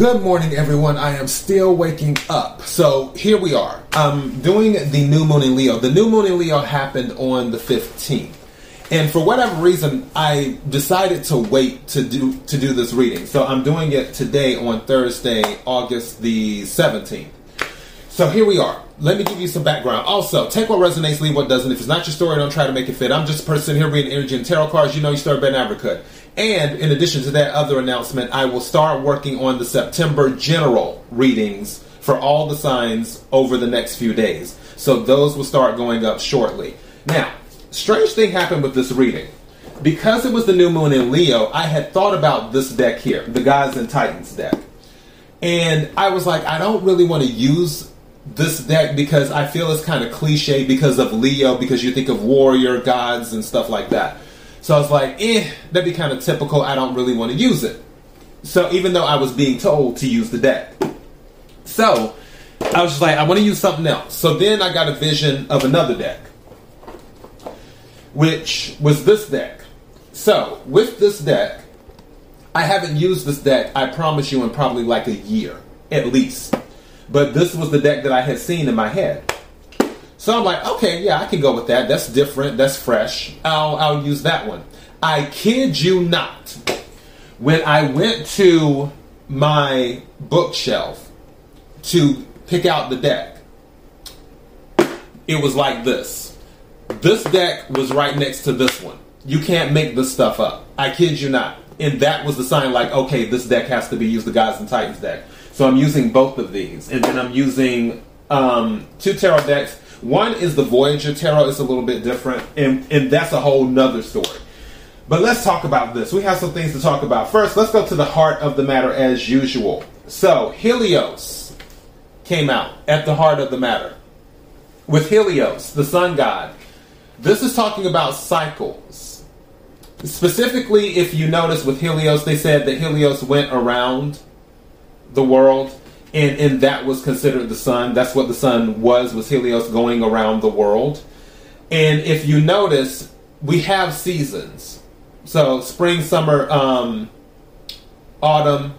Good morning, everyone. I am still waking up. So here we are. I'm doing the new moon in Leo. The new moon in Leo happened on the 15th. And for whatever reason, I decided to wait to do to do this reading. So I'm doing it today on Thursday, August the 17th. So here we are. Let me give you some background. Also, take what resonates, leave what doesn't. If it's not your story, don't try to make it fit. I'm just a person here reading energy and tarot cards. You know your story better than ever could. And in addition to that other announcement, I will start working on the September general readings for all the signs over the next few days. So those will start going up shortly. Now, strange thing happened with this reading. Because it was the new moon in Leo, I had thought about this deck here, the Gods and Titans deck. And I was like, I don't really want to use this deck because I feel it's kind of cliche because of Leo, because you think of warrior gods and stuff like that. So I was like, eh, that'd be kind of typical. I don't really want to use it. So even though I was being told to use the deck. So I was just like, I want to use something else. So then I got a vision of another deck, which was this deck. So with this deck, I haven't used this deck, I promise you, in probably like a year at least. But this was the deck that I had seen in my head. So I'm like, okay, yeah, I can go with that. That's different. That's fresh. I'll I'll use that one. I kid you not. When I went to my bookshelf to pick out the deck, it was like this. This deck was right next to this one. You can't make this stuff up. I kid you not. And that was the sign like, okay, this deck has to be used, the Gods and Titans deck. So I'm using both of these. And then I'm using um, two tarot decks. One is the Voyager tarot. It's a little bit different. And, and that's a whole nother story. But let's talk about this. We have some things to talk about. First, let's go to the heart of the matter as usual. So, Helios came out at the heart of the matter. With Helios, the sun god, this is talking about cycles. Specifically, if you notice with Helios, they said that Helios went around the world and, and that was considered the sun. That's what the sun was, was Helios going around the world. And if you notice, we have seasons. So spring, summer, um, autumn,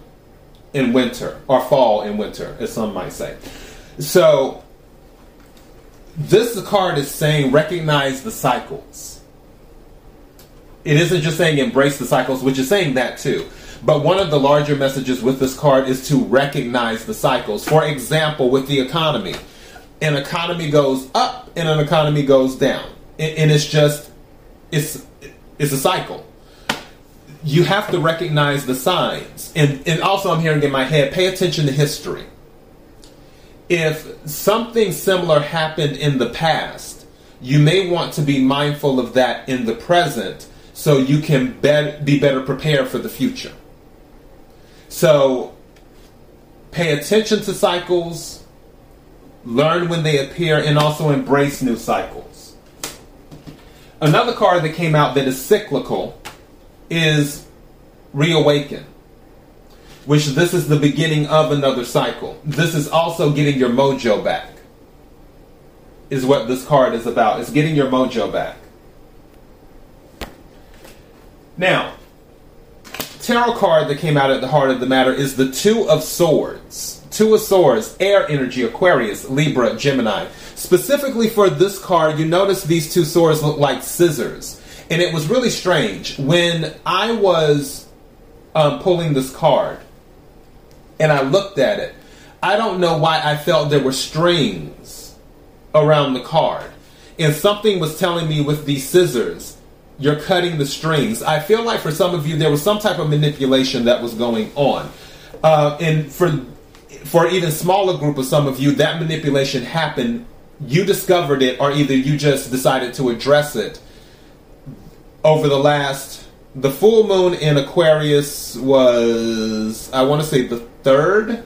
and winter, or fall and winter, as some might say. So this card is saying recognize the cycles. It isn't just saying embrace the cycles, which is saying that too. But one of the larger messages with this card is to recognize the cycles. For example, with the economy, an economy goes up and an economy goes down, and it's just it's it's a cycle. You have to recognize the signs, and and also I'm hearing in my head, pay attention to history. If something similar happened in the past, you may want to be mindful of that in the present so you can be, be better prepared for the future. So pay attention to cycles, learn when they appear, and also embrace new cycles. Another card that came out that is cyclical is Reawaken, which this is the beginning of another cycle. This is also getting your mojo back, is what this card is about. It's getting your mojo back. Now, tarot card that came out at the heart of the matter is the Two of Swords. Two of Swords, air energy, Aquarius, Libra, Gemini. Specifically for this card, you notice these two swords look like scissors. And it was really strange. When I was um, pulling this card and I looked at it, I don't know why I felt there were strings around the card. And something was telling me with these scissors you're cutting the strings. I feel like for some of you there was some type of manipulation that was going on, uh, and for for even smaller group of some of you that manipulation happened. You discovered it, or either you just decided to address it over the last. The full moon in Aquarius was, I want to say, the third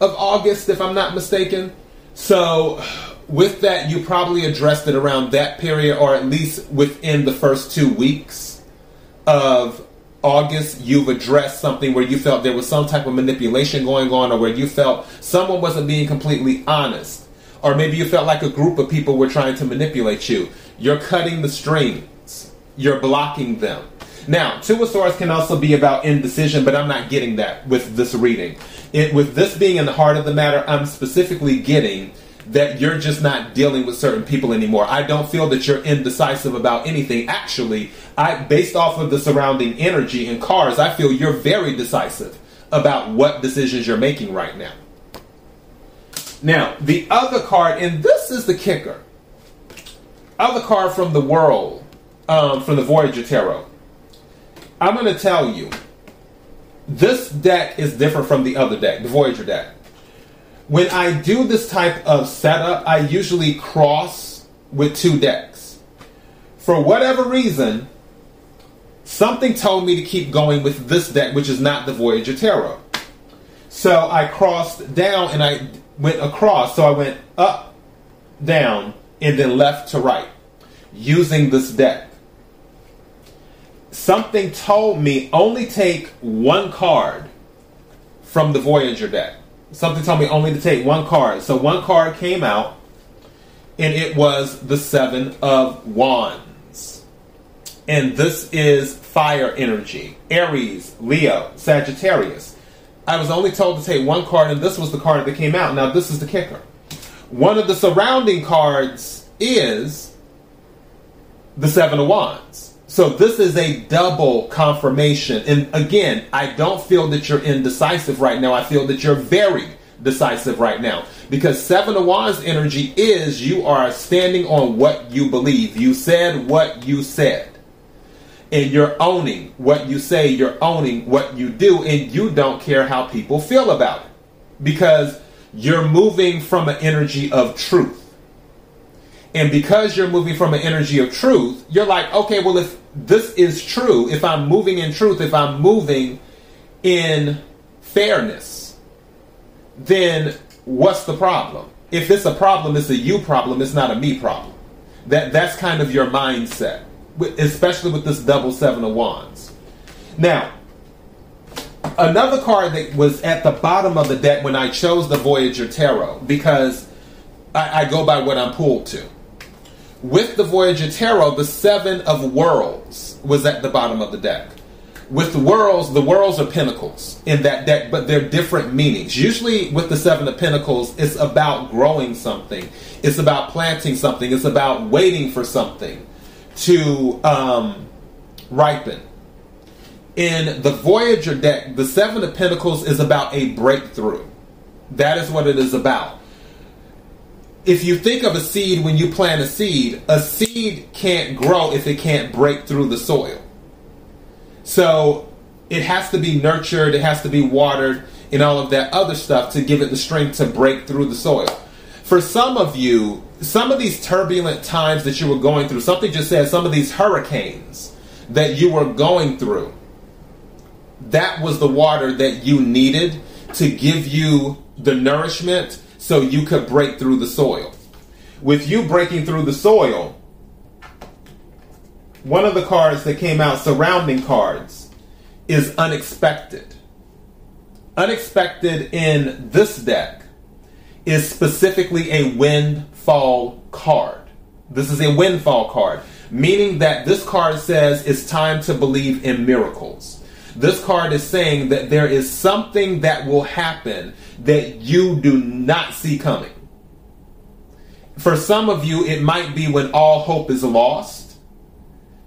of August, if I'm not mistaken. So with that, you probably addressed it around that period, or at least within the first two weeks of August, you've addressed something where you felt there was some type of manipulation going on, or where you felt someone wasn't being completely honest, or maybe you felt like a group of people were trying to manipulate you. You're cutting the strings, you're blocking them. Now, two of swords can also be about indecision, but I'm not getting that with this reading. It, with this being in the heart of the matter, I'm specifically getting that you're just not dealing with certain people anymore. I don't feel that you're indecisive about anything. Actually, I based off of the surrounding energy in cars, I feel you're very decisive about what decisions you're making right now. Now, the other card, and this is the kicker. Other card from the world, um, from the Voyager Tarot. I'm going to tell you, this deck is different from the other deck, the Voyager deck. When I do this type of setup, I usually cross with two decks. For whatever reason, something told me to keep going with this deck, which is not the Voyager Tarot. So I crossed down and I went across. So I went up, down, and then left to right using this deck. Something told me only take one card from the Voyager deck something told me only to take one card. So one card came out, and it was the Seven of Wands. And this is fire energy Aries, Leo, Sagittarius. I was only told to take one card, and this was the card that came out. Now, this is the kicker. One of the surrounding cards is the Seven of Wands. So this is a double confirmation. And again, I don't feel that you're indecisive right now. I feel that you're very decisive right now. Because Seven of Wands energy is you are standing on what you believe. You said what you said. And you're owning what you say, you're owning what you do, and you don't care how people feel about it. Because you're moving from an energy of truth. And because you're moving from an energy of truth, you're like, okay, well, if this is true, if I'm moving in truth, if I'm moving in fairness, then what's the problem? If it's a problem, it's a you problem, it's not a me problem. That that's kind of your mindset, especially with this double seven of wands. Now, another card that was at the bottom of the deck when I chose the Voyager Tarot because I, I go by what I'm pulled to with the Voyager Tarot, the Seven of Worlds was at the bottom of the deck. With the worlds, the worlds are pentacles in that deck, but they're different meanings. Usually, with the Seven of Pentacles, it's about growing something, it's about planting something, it's about waiting for something to um, ripen. In the Voyager deck, the Seven of Pentacles is about a breakthrough. That is what it is about if you think of a seed when you plant a seed, a seed can't grow if it can't break through the soil. So it has to be nurtured, it has to be watered, and all of that other stuff to give it the strength to break through the soil. For some of you, some of these turbulent times that you were going through, something just said some of these hurricanes that you were going through, that was the water that you needed to give you the nourishment so you could break through the soil. With you breaking through the soil, one of the cards that came out, surrounding cards, is unexpected. Unexpected in this deck is specifically a windfall card. This is a windfall card, meaning that this card says it's time to believe in miracles. This card is saying that there is something that will happen that you do not see coming. For some of you, it might be when all hope is lost,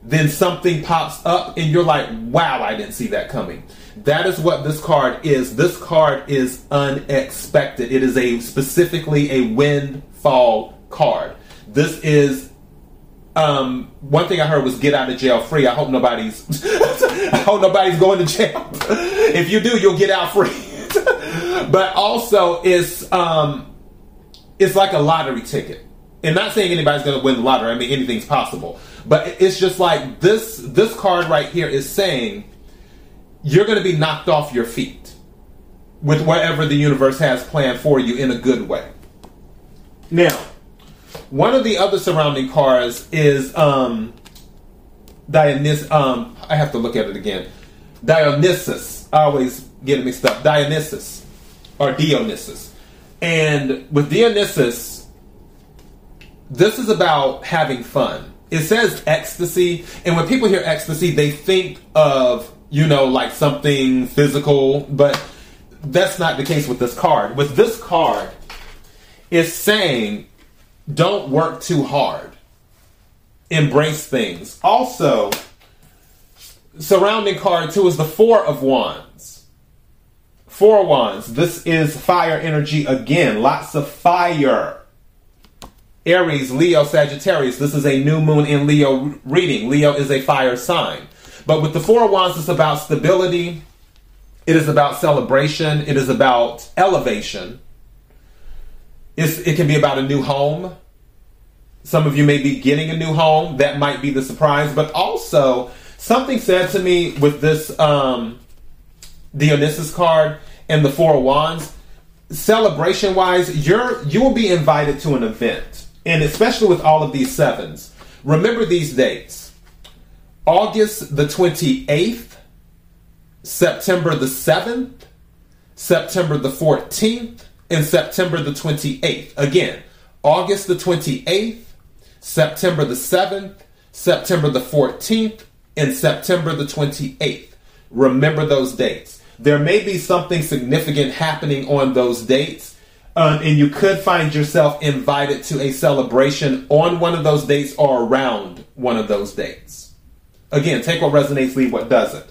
then something pops up and you're like, wow, I didn't see that coming. That is what this card is. This card is unexpected. It is a specifically a windfall card. This is um, one thing I heard was get out of jail free. I hope nobody's I hope nobody's going to jail. if you do, you'll get out free. but also it's um, it's like a lottery ticket. And not saying anybody's going to win the lottery. I mean, anything's possible. But it's just like this. This card right here is saying you're going to be knocked off your feet with whatever the universe has planned for you in a good way. Now, one of the other surrounding cards is um, Dionysus. Um, I have to look at it again. Dionysus. I always get it mixed up. Dionysus or Dionysus. And with Dionysus, this is about having fun. it says ecstasy, and when people hear ecstasy, they think of you know like something physical, but that's not the case with this card. With this card, it's saying don't work too hard. Embrace things. Also, surrounding card two is the Four of Wands. Four Wands. This is fire energy again. Lots of fire. Aries, Leo, Sagittarius. This is a new moon in Leo reading. Leo is a fire sign. But with the Four of Wands, it's about stability. It is about celebration. It is about elevation. It's, it can be about a new home. Some of you may be getting a new home. That might be the surprise. But also, something said to me with this um, Dionysus card and the Four of Wands, celebration wise, you're you will be invited to an event. And especially with all of these sevens. Remember these dates. August the 28th, September the 7th, September the 14th, and September the 28th. Again, August the 28th, September the 7th, September the 14th, and September the 28th. Remember those dates. There may be something significant happening on those dates, um, and you could find yourself invited to a celebration on one of those dates or around one of those dates. Again, take what resonates, leave what doesn't.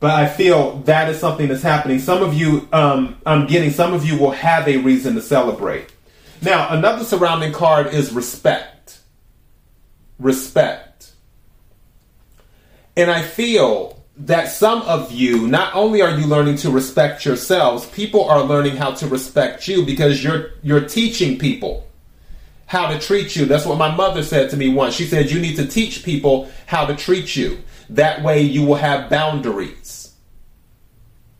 But I feel that is something that's happening. Some of you, um, I'm getting, some of you will have a reason to celebrate. Now, another surrounding card is respect. Respect. And I feel that some of you, not only are you learning to respect yourselves, people are learning how to respect you because you're you're teaching people how to treat you. That's what my mother said to me once. She said you need to teach people how to treat you. That way you will have boundaries.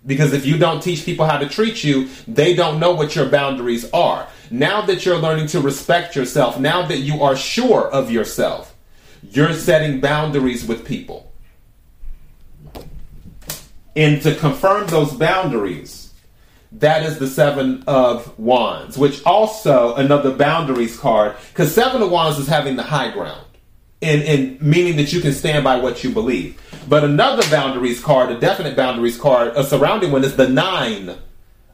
Because if you don't teach people how to treat you, they don't know what your boundaries are. Now that you're learning to respect yourself, now that you are sure of yourself, you're setting boundaries with people. And to confirm those boundaries, that is the Seven of Wands, which also another boundaries card, because Seven of Wands is having the high ground in, in meaning that you can stand by what you believe. But another boundaries card, a definite boundaries card, a surrounding one is the nine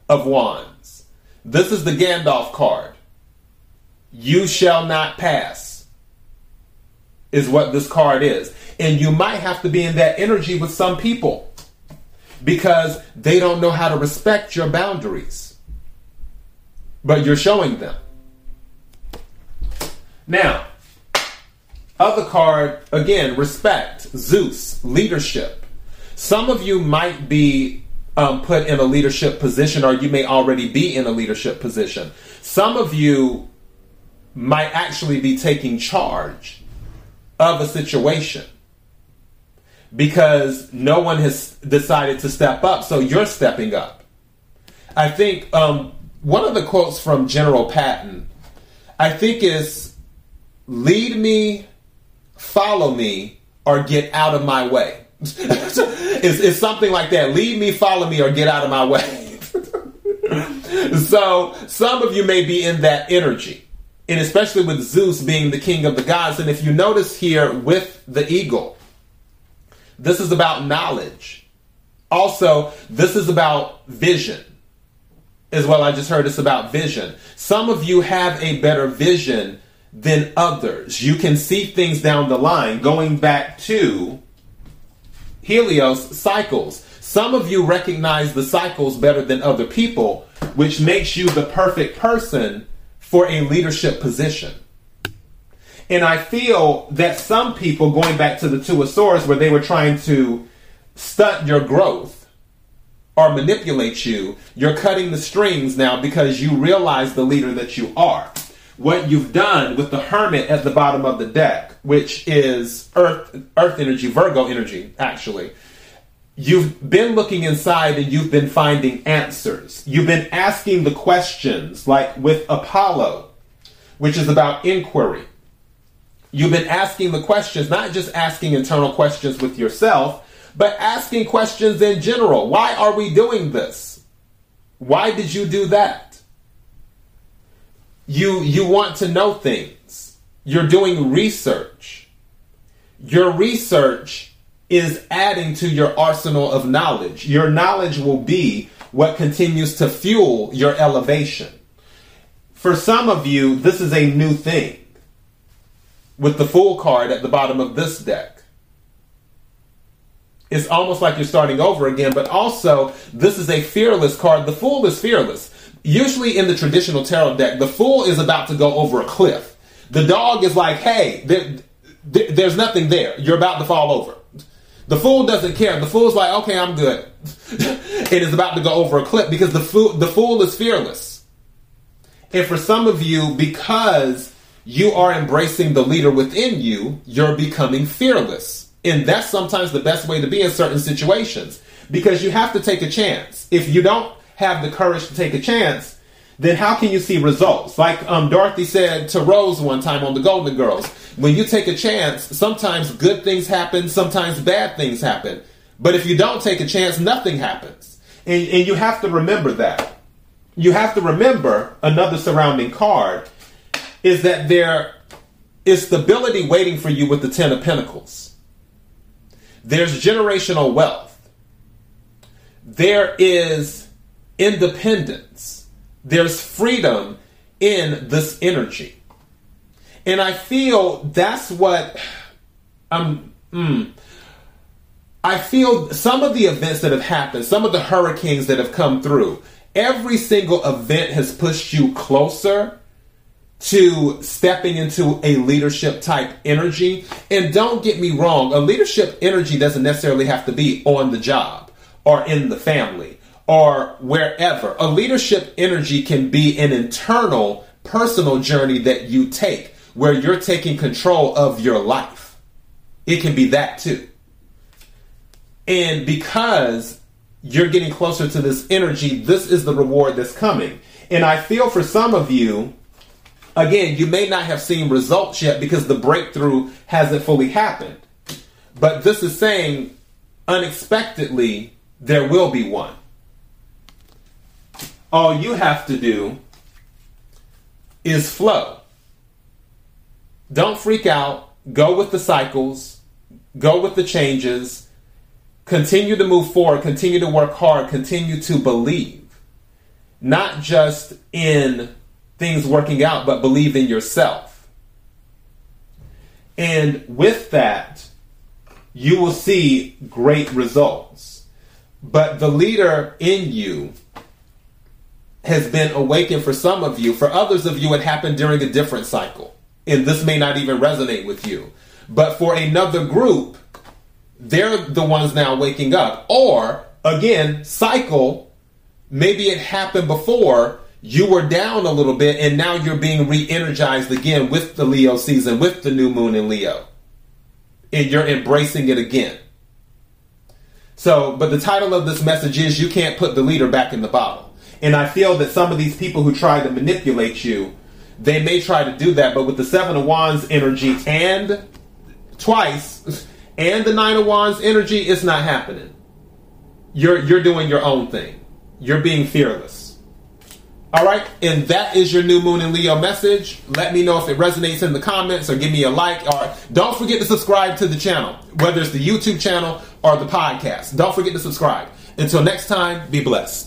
of wands. This is the Gandalf card. You shall not pass, is what this card is. And you might have to be in that energy with some people because they don't know how to respect your boundaries. But you're showing them. Now, other card, again, respect, Zeus, leadership. Some of you might be um, put in a leadership position, or you may already be in a leadership position. Some of you might actually be taking charge of a situation because no one has decided to step up, so you're stepping up. I think um, one of the quotes from General Patton, I think is lead me follow me, or get out of my way. it's, it's something like that. Lead me, follow me, or get out of my way. so some of you may be in that energy. And especially with Zeus being the king of the gods. And if you notice here with the eagle, this is about knowledge. Also, this is about vision. As well, I just heard it's about vision. Some of you have a better vision than others. You can see things down the line going back to Helios cycles. Some of you recognize the cycles better than other people, which makes you the perfect person for a leadership position. And I feel that some people, going back to the Two of Swords, where they were trying to stunt your growth or manipulate you, you're cutting the strings now because you realize the leader that you are what you've done with the hermit at the bottom of the deck, which is earth earth energy, Virgo energy, actually. You've been looking inside and you've been finding answers. You've been asking the questions, like with Apollo, which is about inquiry. You've been asking the questions, not just asking internal questions with yourself, but asking questions in general. Why are we doing this? Why did you do that? You you want to know things. you're doing research. Your research is adding to your arsenal of knowledge. Your knowledge will be what continues to fuel your elevation. For some of you, this is a new thing with the Fool card at the bottom of this deck. It's almost like you're starting over again, but also this is a fearless card. The Fool is fearless. Usually in the traditional tarot deck, the Fool is about to go over a cliff. The dog is like, hey, there, there, there's nothing there. You're about to fall over. The fool doesn't care. The fool's like, okay, I'm good. it is about to go over a cliff because the fool, the fool is fearless. And for some of you, because you are embracing the leader within you, you're becoming fearless. And that's sometimes the best way to be in certain situations because you have to take a chance. If you don't have the courage to take a chance, then how can you see results? Like um, Dorothy said to Rose one time on the Golden Girls, when you take a chance, sometimes good things happen, sometimes bad things happen. But if you don't take a chance, nothing happens. And, and you have to remember that. You have to remember another surrounding card is that there is stability waiting for you with the Ten of Pentacles. There's generational wealth. There is independence. There's freedom in this energy. And I feel that's what I'm. Mm, I feel some of the events that have happened, some of the hurricanes that have come through, every single event has pushed you closer to stepping into a leadership type energy. And don't get me wrong, a leadership energy doesn't necessarily have to be on the job or in the family or wherever. A leadership energy can be an internal personal journey that you take where you're taking control of your life. It can be that too. And because you're getting closer to this energy, this is the reward that's coming. And I feel for some of you, again, you may not have seen results yet because the breakthrough hasn't fully happened. But this is saying unexpectedly, there will be one. All you have to do is flow. Don't freak out. Go with the cycles. Go with the changes. Continue to move forward. Continue to work hard. Continue to believe. Not just in things working out, but believe in yourself. And with that, you will see great results. But the leader in you has been awakened for some of you. For others of you, it happened during a different cycle and this may not even resonate with you. But for another group, they're the ones now waking up. Or, again, cycle, maybe it happened before, you were down a little bit, and now you're being re energized again with the Leo season, with the new moon in Leo. And you're embracing it again. So, but the title of this message is You Can't Put the Leader Back in the Bottle. And I feel that some of these people who try to manipulate you they may try to do that, but with the Seven of Wands energy and twice and the Nine of Wands energy, it's not happening. You're you're doing your own thing. You're being fearless. All right, and that is your new moon in Leo message. Let me know if it resonates in the comments or give me a like or don't forget to subscribe to the channel, whether it's the YouTube channel or the podcast. Don't forget to subscribe. Until next time, be blessed.